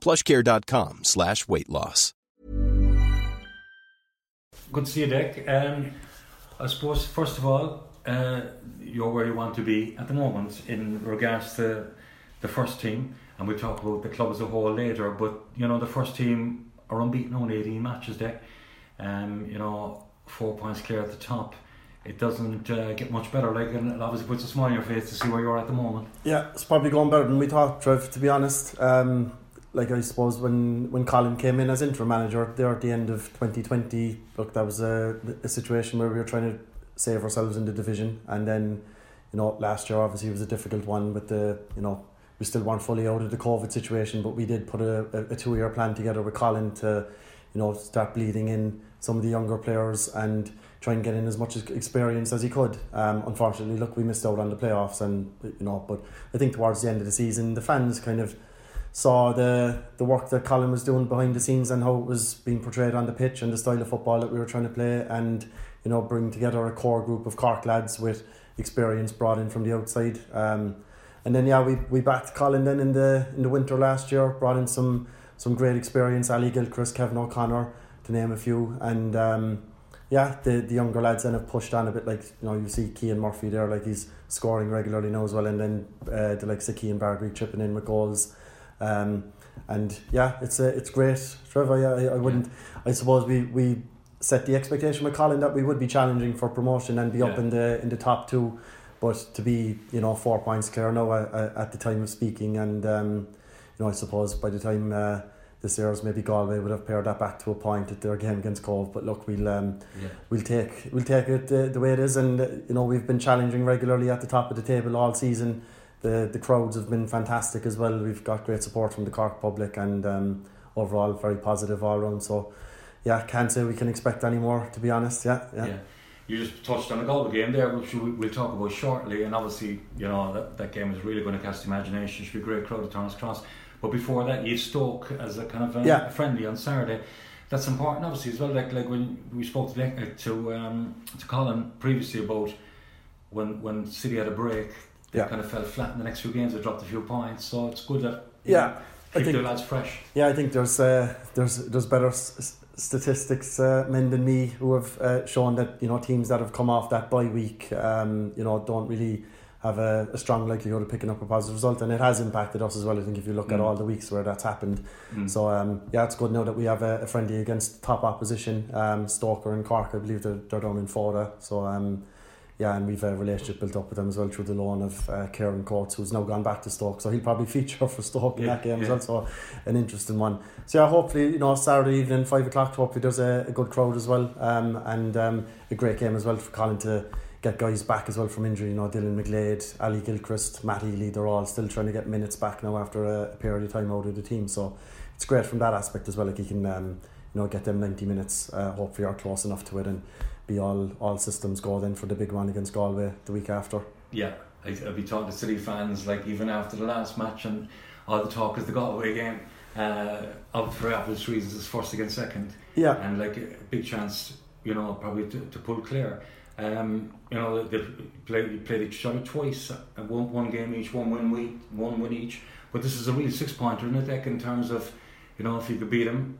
plushcare.com slash weight loss. Good to see you, Dick. Um, I suppose, first of all, uh, you're where you want to be at the moment in regards to the first team, and we'll talk about the club as a whole later, but, you know, the first team are unbeaten on 18 matches, Dick. Um, you know, four points clear at the top it doesn't uh, get much better. Like, and it obviously puts a smile on your face to see where you are at the moment. Yeah, it's probably going better than we thought, Trev. To be honest, um, like I suppose when when Colin came in as interim manager there at the end of twenty twenty, look, that was a, a situation where we were trying to save ourselves in the division, and then you know last year obviously was a difficult one with the you know we still weren't fully out of the COVID situation, but we did put a, a, a two year plan together with Colin to you know start bleeding in some of the younger players and try and get in as much experience as he could. Um, unfortunately, look, we missed out on the playoffs, and you know, but I think towards the end of the season, the fans kind of saw the the work that Colin was doing behind the scenes and how it was being portrayed on the pitch and the style of football that we were trying to play, and you know, bring together a core group of Cork lads with experience brought in from the outside. Um, and then yeah, we we backed Colin then in the in the winter last year, brought in some some great experience, Ali Gilchrist, Kevin O'Connor, to name a few, and. Um, yeah, the, the younger lads then have pushed on a bit. Like you know, you see Cian Murphy there, like he's scoring regularly now as well, and then uh, the likes of Cian Bargary chipping in with goals. Um, and yeah, it's a, it's great, Trevor. Yeah, I, I wouldn't. Yeah. I suppose we, we set the expectation with Colin that we would be challenging for promotion and be yeah. up in the in the top two, but to be you know four points clear now uh, at the time of speaking, and um, you know I suppose by the time. Uh, this year's maybe Galway would have pared that back to a point at their game against Cobh. But look, we'll um, yeah. we'll take we'll take it the, the way it is, and uh, you know we've been challenging regularly at the top of the table all season. The the crowds have been fantastic as well. We've got great support from the Cork public, and um, overall very positive all round. So yeah, can't say we can expect any more. To be honest, yeah, yeah. yeah. You just touched on the Galway game there, which we'll talk about shortly. And obviously, you know that, that game is really going to catch the imagination. It should be a great crowd at Turner's Cross. But before that, you Stoke as a kind of a, yeah. friendly on Saturday. That's important, obviously, as well. Like like when we spoke to uh, to um, to Colin previously about when when City had a break, they yeah. kind of fell flat in the next few games. They dropped a few points, so it's good that yeah. Keep I think, the lads fresh. Yeah, I think there's uh, there's there's better s- statistics uh, men than me who have uh, shown that you know teams that have come off that bye week, um, you know, don't really have a, a, strong likelihood of picking up a positive result, and it has impacted us as well. I think if you look mm. at all the weeks where that's happened, mm. so um, yeah, it's good now that we have a, a friendly against top opposition, um, Stoker and Cork. I believe they're, they're down in Fota, so um, yeah, and we've a relationship built up with them as well through the loan of uh, Kieran Coates, who's now gone back to Stoke, so he'll probably feature for Stoke yeah, in that game yeah. as well. So an interesting one. So yeah, hopefully you know Saturday evening five o'clock. Hopefully there's a, a good crowd as well, um, and um, a great game as well for Colin to get guys back as well from injury. You know, Dylan McGlade, Ali Gilchrist, Matt Healy, they're all still trying to get minutes back now after a, a period of time out of the team. So it's great from that aspect as well. Like he can, um, you know, get them 90 minutes. Uh, hopefully, are close enough to it and be all all systems go then for the big one against Galway the week after. Yeah, I, I'll be talking to City fans like even after the last match and all the talk is the Galway game. Uh, of for obvious reasons, is first against second. Yeah, and like a big chance, you know, probably to, to pull clear. Um, you know, they played, played each other twice, uh, one, one game each, one win week, one win each. But this is a real six pointer in it, in terms of, you know, if you could beat them,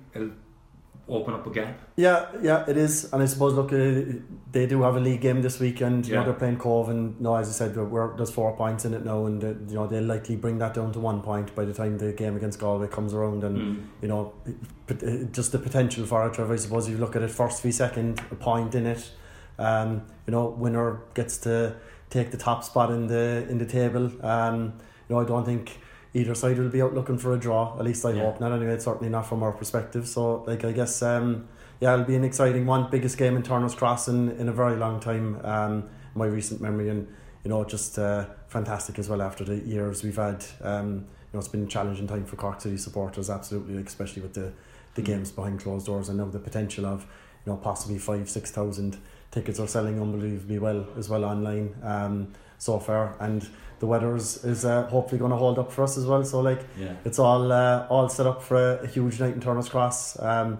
open up again. Yeah, yeah, it is, and I suppose look, uh, they do have a league game this weekend. You yeah. know, they're playing Cobh, and you know, as I said, we're, there's four points in it now, and uh, you know they'll likely bring that down to one point by the time the game against Galway comes around, and mm. you know, uh, just the potential for it. Trevor, I suppose if you look at it, first v second, a point in it. Um, you know, winner gets to take the top spot in the in the table. Um, you know, I don't think either side will be out looking for a draw. At least I yeah. hope not. Anyway, it's certainly not from our perspective. So, like, I guess, um, yeah, it'll be an exciting one. Biggest game in Turner's Cross in, in a very long time. Um, my recent memory and you know just uh, fantastic as well after the years we've had. Um, you know, it's been a challenging time for Cork City supporters, absolutely, like, especially with the the mm. games behind closed doors. and know the potential of you know possibly five, six thousand tickets are selling unbelievably well as well online um, so far and the weather is, is uh, hopefully going to hold up for us as well. So like, yeah. it's all uh, all set up for a, a huge night in Turner's Cross. Um,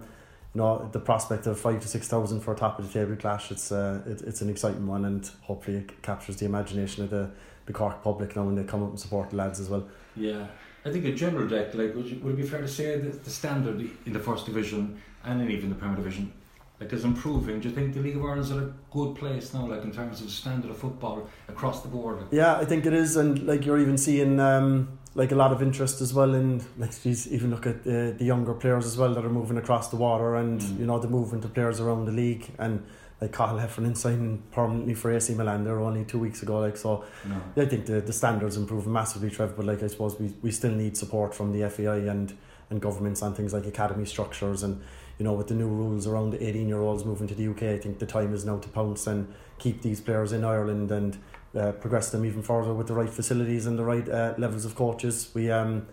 you know, the prospect of five to six thousand for a top of the table clash. It's uh, it, it's an exciting one, and hopefully it captures the imagination of the the Cork public now when they come up and support the lads as well. Yeah. I think a general Dec, like would, you, would it be fair to say that the standard in the first division and even the Premier Division like is improving. Do you think the League of Ireland's at a good place now, like in terms of the standard of football across the board? Yeah, I think it is, and like you're even seeing um, like a lot of interest as well in like geez, even look at the the younger players as well that are moving across the water, and mm. you know the movement of players around the league and. Like Cathal Heffernan signed permanently for AC Milan there only two weeks ago. Like so, no. I think the, the standards improve massively, Trev. But like I suppose we, we still need support from the FAI and and governments on things like academy structures and you know, with the new rules around the 18 year olds moving to the UK, I think the time is now to pounce and keep these players in Ireland and uh, progress them even further with the right facilities and the right uh, levels of coaches. We, um,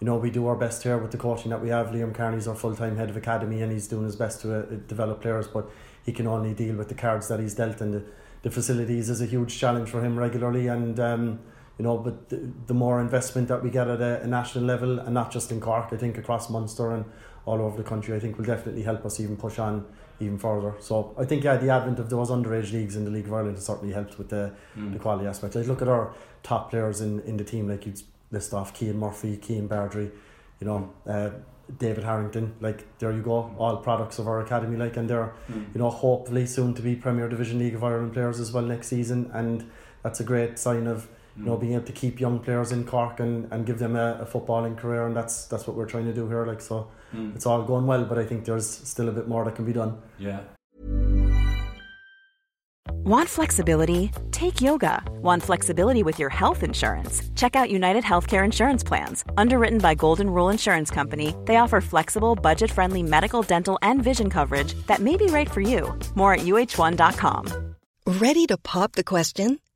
you know, we do our best here with the coaching that we have. Liam Kearney's our full time head of academy and he's doing his best to uh, develop players, but he can only deal with the cards that he's dealt, and the, the facilities is a huge challenge for him regularly. And um, you know, but the, the more investment that we get at a, a national level, and not just in Cork, I think across Munster and all over the country, I think will definitely help us even push on even further. So I think yeah, the advent of those underage leagues in the League of Ireland has certainly helped with the, mm. the quality aspect. Like look at our top players in, in the team, like you list off Cian Murphy, Cian Bargary, you know, uh, David Harrington, like there you go, all products of our academy, like and they're mm. you know hopefully soon to be Premier Division League of Ireland players as well next season, and that's a great sign of you know, being able to keep young players in Cork and, and give them a, a footballing career, and that's that's what we're trying to do here. Like so, mm. it's all going well, but I think there's still a bit more that can be done. Yeah. Want flexibility? Take yoga. Want flexibility with your health insurance? Check out United Healthcare Insurance Plans. Underwritten by Golden Rule Insurance Company, they offer flexible, budget friendly medical, dental, and vision coverage that may be right for you. More at uhone.com. Ready to pop the question?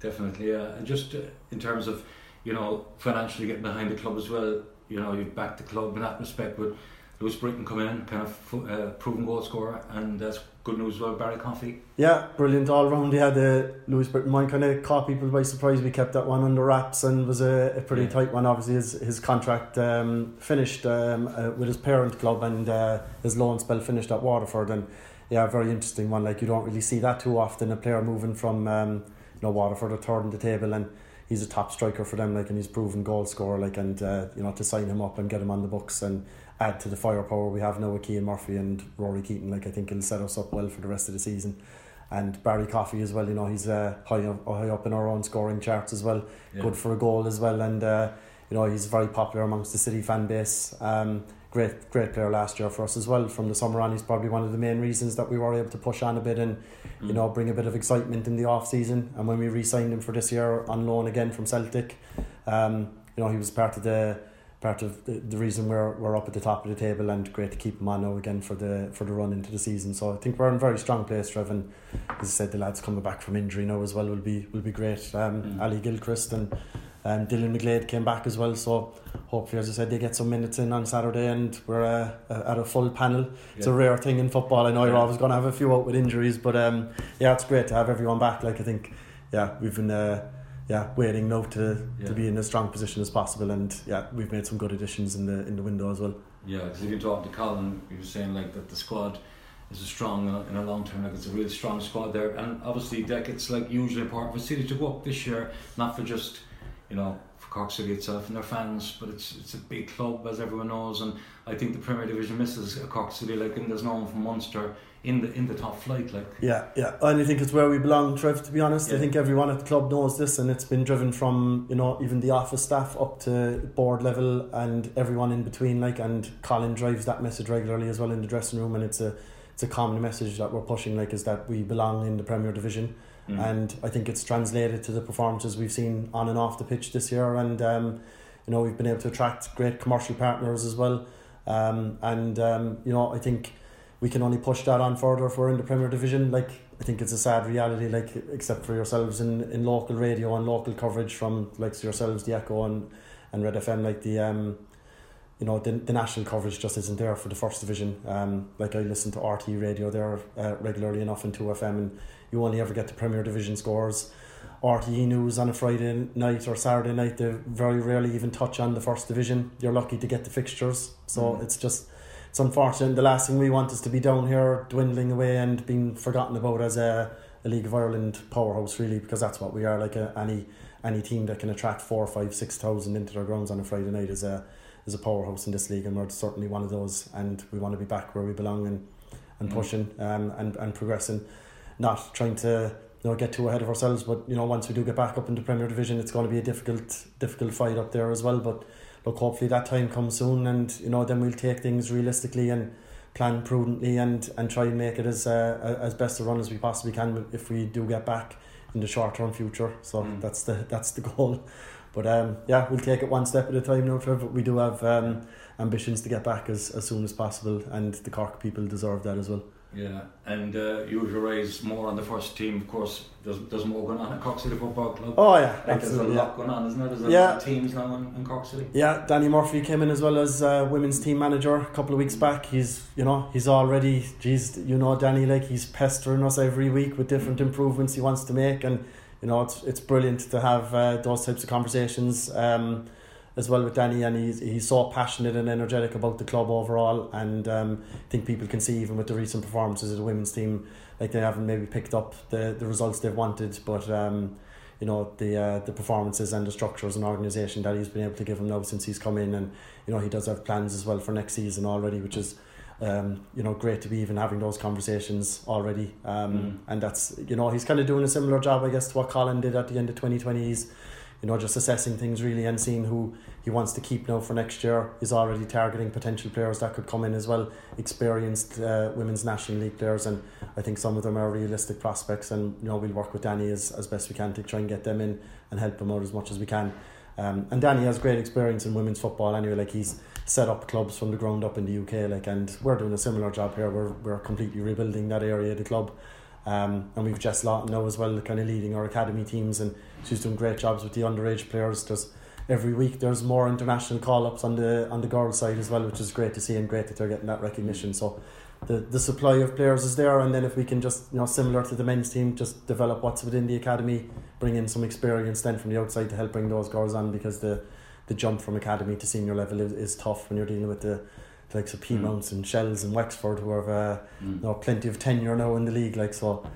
Definitely, yeah. And just uh, in terms of, you know, financially getting behind the club as well, you know, you've backed the club in that respect But Louis Britton come in, kind of uh, proven goal scorer, and that's good news as well, Barry Coffey. Yeah, brilliant all round. Yeah, the Louis Britton one kind of caught people by surprise. We kept that one under wraps and was a, a pretty yeah. tight one. Obviously, his, his contract um, finished um, uh, with his parent club and uh, his loan spell finished at Waterford. And yeah, very interesting one. Like, you don't really see that too often, a player moving from. Um, know Waterford are third in the table and he's a top striker for them like and he's proven goal scorer like and uh, you know to sign him up and get him on the books and add to the firepower we have now with Cian Murphy and Rory Keating. like I think he'll set us up well for the rest of the season and Barry Coffey as well you know he's uh, high, up, high up in our own scoring charts as well yeah. good for a goal as well and uh, you know he's very popular amongst the city fan base um, great great player last year for us as well. From the summer on, he's probably one of the main reasons that we were able to push on a bit and mm. you know bring a bit of excitement in the off season. And when we re-signed him for this year on loan again from Celtic, um, you know he was part of the part of the, the reason we're we're up at the top of the table and great to keep him on now again for the for the run into the season. So I think we're in a very strong place, Trev. And as I said, the lads coming back from injury now as well will be will be great. Um, mm. Ali Gilchrist and um, Dylan McGlade came back as well. So hopefully, as I said, they get some minutes in on Saturday and we're uh, at a full panel. It's a rare thing in football. I know you're always going to have a few out with injuries, but um, yeah, it's great to have everyone back. Like I think, yeah, we've been. Uh, yeah, waiting now to, yeah. to be in as strong position as possible, and yeah, we've made some good additions in the in the window as well. Yeah, because if you talk to Colin, he was saying like that the squad is a strong uh, in a long term, like it's a really strong squad there, and obviously that it's like usually part of a city to go up this year, not for just you know for Cork City itself and their fans, but it's it's a big club as everyone knows, and I think the Premier Division misses Cork City like, and there's no one from Munster in the in the top flight like. Yeah yeah. And I think it's where we belong Trev to be honest. Yeah. I think everyone at the club knows this and it's been driven from you know even the office staff up to board level and everyone in between like and Colin drives that message regularly as well in the dressing room and it's a it's a common message that we're pushing like is that we belong in the Premier Division. Mm. and I think it's translated to the performances we've seen on and off the pitch this year. And um, you know we've been able to attract great commercial partners as well. Um, and um, you know I think we can only push that on further if we're in the Premier Division. Like I think it's a sad reality, like except for yourselves in, in local radio and local coverage from like yourselves, the Echo and, and Red FM, like the um you know the, the national coverage just isn't there for the first division. Um, like I listen to RTE radio there uh, regularly enough in two FM, and you only ever get the Premier Division scores. RTE News on a Friday night or Saturday night, they very rarely even touch on the first division. You're lucky to get the fixtures, so mm. it's just it's unfortunate. The last thing we want is to be down here dwindling away and being forgotten about as a, a League of Ireland powerhouse, really, because that's what we are. Like a, any any team that can attract four, five, six thousand into their grounds on a Friday night is a is a powerhouse in this league, and we're certainly one of those. And we want to be back where we belong and and mm. pushing um, and and progressing, not trying to you know get too ahead of ourselves. But you know once we do get back up into Premier Division, it's going to be a difficult difficult fight up there as well. But look, hopefully that time comes soon, and you know then we'll take things realistically and plan prudently and and try and make it as uh, as best a run as we possibly can if we do get back in the short term future. So mm. that's the that's the goal. But um, yeah, we'll take it one step at a time now, Trevor. We do have um, ambitions to get back as, as soon as possible, and the Cork people deserve that as well. Yeah, and uh, usual raise more on the first team. Of course, there's, there's more going on at Cork City Football Club. Oh yeah, like. There's a lot going on, isn't there? There's a yeah. lot of teams now in, in Cork City. Yeah, Danny Murphy came in as well as uh, women's team manager a couple of weeks back. He's you know he's already, geez, you know Danny like he's pestering us every week with different improvements he wants to make, and you know it's it's brilliant to have uh, those types of conversations. Um, as well with Danny, and he's he's so passionate and energetic about the club overall. And um, I think people can see even with the recent performances of the women's team, like they haven't maybe picked up the, the results they've wanted, but um, you know the uh, the performances and the structures and organisation that he's been able to give them now since he's come in, and you know he does have plans as well for next season already, which is. Um, you know, great to be even having those conversations already. Um, mm. And that's, you know, he's kind of doing a similar job, I guess, to what Colin did at the end of 2020. He's, you know, just assessing things really and seeing who he wants to keep now for next year. He's already targeting potential players that could come in as well, experienced uh, women's national league players, and I think some of them are realistic prospects. And you know, we'll work with Danny as, as best we can to try and get them in and help them out as much as we can. Um, and Danny has great experience in women's football anyway. Like he's set up clubs from the ground up in the UK. Like, and we're doing a similar job here. We're we're completely rebuilding that area of the club. Um, and we've Jess Lawton now as well, kind of leading our academy teams, and she's doing great jobs with the underage players. There's every week there's more international call ups on the on the girls side as well, which is great to see and great that they're getting that recognition. So the the supply of players is there, and then if we can just you know similar to the men's team, just develop what's within the academy, bring in some experience then from the outside to help bring those girls on because the the jump from academy to senior level is, is tough when you're dealing with the likes of Peamounts mm. and Shels and Wexford who have uh, mm. you know, plenty of tenure now in the league. Like so,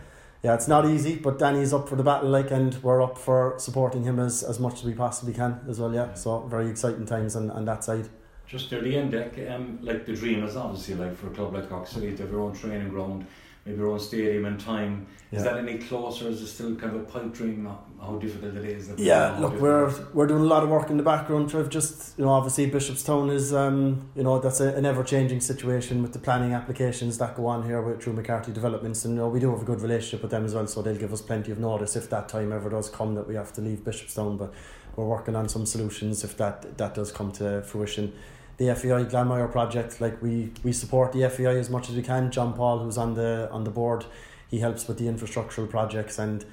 yeah, it's not easy, but Danny's up for the battle, like, and we're up for supporting him as, as much as we possibly can as well. Yeah, so very exciting times on, on that side. Just near the end, um, like the dream is obviously like for a club like Cork City to have your own training ground, maybe our own stadium and time. Is that any closer? Is it still kind of a pipe dream? How difficult it is? Yeah, look, we're we're doing a lot of work in the background. Trev, just you know, obviously Bishopstown is um, you know that's a, an ever changing situation with the planning applications that go on here with through McCarthy Developments, and you know we do have a good relationship with them as well, so they'll give us plenty of notice if that time ever does come that we have to leave Bishopstown. But we're working on some solutions if that that does come to fruition the FAI Glanmire project. Like we we support the FAI as much as we can. John Paul, who's on the on the board, he helps with the infrastructural projects and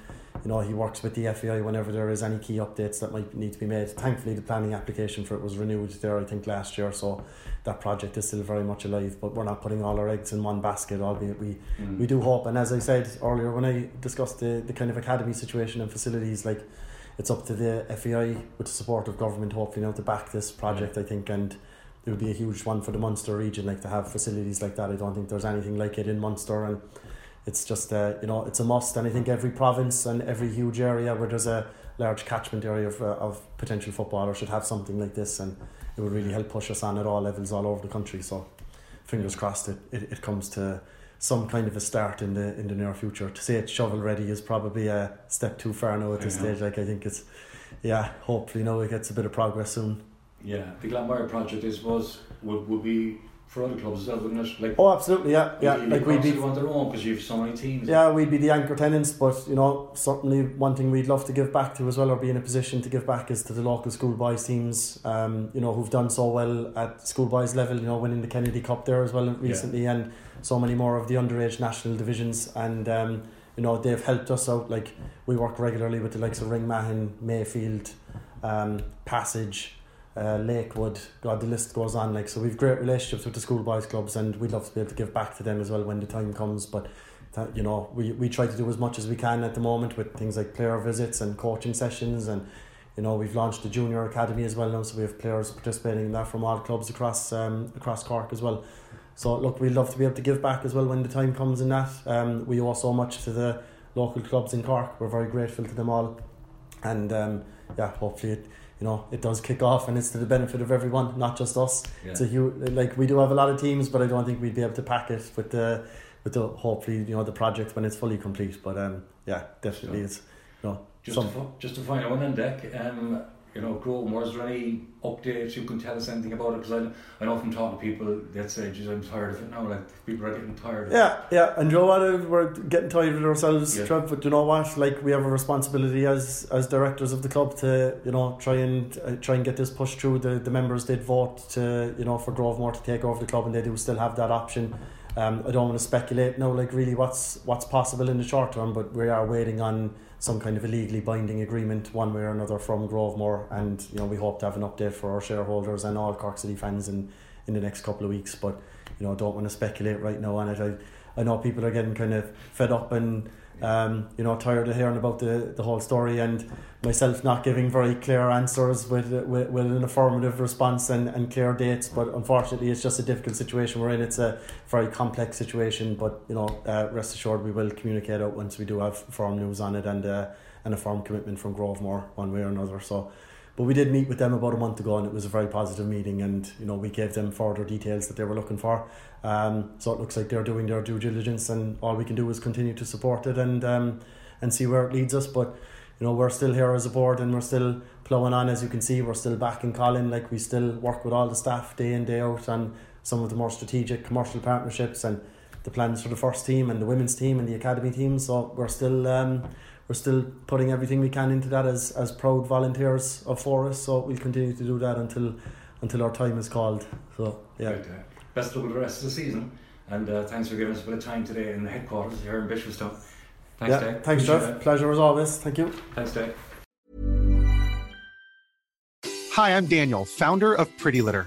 you know he works with the FAI whenever there is any key updates that might need to be made. Thankfully, the planning application for it was renewed there I think last year, so that project is still very much alive. But we're not putting all our eggs in one basket, albeit we mm. we do hope. And as I said earlier, when I discussed the the kind of academy situation and facilities, like it's up to the FAI with the support of government, hopefully now to back this project. I think and it would be a huge one for the Munster region, like to have facilities like that. I don't think there's anything like it in Munster, and it's just uh, you know it's a must. And I think every province and every huge area where there's a large catchment area of, uh, of potential footballers should have something like this, and it would really help push us on at all levels all over the country. So, fingers crossed, it, it, it comes to some kind of a start in the in the near future. To say it's shovel ready is probably a step too far now at this stage. Like I think it's, yeah, hopefully now it gets a bit of progress soon. Yeah, the Glanmire project, I suppose, would, would be for other clubs as well, wouldn't it? Like, oh, absolutely, yeah, yeah. Like we'd be want their own because you have so many teams. Yeah, we'd be the anchor tenants, but you know, certainly one thing we'd love to give back to as well, or be in a position to give back, is to the local schoolboys teams. Um, you know, who've done so well at schoolboys level. You know, winning the Kennedy Cup there as well recently, yeah. and so many more of the underage national divisions, and um, you know, they've helped us out. Like we work regularly with the likes of Ringmahon, Mayfield, um, Passage uh, Lakewood, God, the list goes on. Like so, we've great relationships with the schoolboys clubs, and we'd love to be able to give back to them as well when the time comes. But that, you know, we we try to do as much as we can at the moment with things like player visits and coaching sessions, and you know, we've launched the junior academy as well now, so we have players participating in that from all clubs across um across Cork as well. So look, we'd love to be able to give back as well when the time comes in that. Um, we owe so much to the local clubs in Cork. We're very grateful to them all, and um, yeah, hopefully it you know it does kick off and it's to the benefit of everyone, not just us. Yeah. It's a huge like we do have a lot of teams, but I don't think we'd be able to pack it with the with the hopefully you know the project when it's fully complete. But um yeah, definitely sure. it's you know just some, to, just to find out on Dec. Um, you know, Grovemore, is there any updates you can tell us anything about it? Because I, I know from talking to people, they'd say, geez, I'm tired of it now. Like, people are getting tired Yeah, yeah. And you know what? We're getting tired of ourselves, yeah. Trev, but you know what? Like, we have a responsibility as as directors of the club to, you know, try and uh, try and get this pushed through. The, the members did vote to, you know, for Grovemore to take over the club, and they do still have that option. Um, I don't want to speculate now, like really what's what's possible in the short term, but we are waiting on some kind of a legally binding agreement one way or another from Grovemore and you know we hope to have an update for our shareholders and all Cork City fans in, in the next couple of weeks but you know I don't want to speculate right now on it. I, I know people are getting kind of fed up and um, you know, tired of hearing about the, the whole story and myself not giving very clear answers with, with, with an affirmative response and, and clear dates. But unfortunately, it's just a difficult situation we're in. It's a very complex situation, but you know, uh, rest assured we will communicate out once we do have firm news on it and uh, and a firm commitment from Grovemore one way or another. So but we did meet with them about a month ago, and it was a very positive meeting. And you know, we gave them further details that they were looking for. Um, so it looks like they're doing their due diligence, and all we can do is continue to support it and um, and see where it leads us. But you know, we're still here as a board, and we're still ploughing on. As you can see, we're still back in Colin. Like we still work with all the staff day in day out on some of the more strategic commercial partnerships and the plans for the first team and the women's team and the academy team. So we're still um, we're still putting everything we can into that as, as proud volunteers of FORAS. So we'll continue to do that until until our time is called. So yeah. Great, uh, best of luck with the rest of the season, and uh, thanks for giving us a bit of time today in the headquarters here in Bishopstown. Thanks, yeah, Dave. Thanks, Jeff. Pleasure as always. Thank you. Thanks, Dave. Hi, I'm Daniel, founder of Pretty Litter.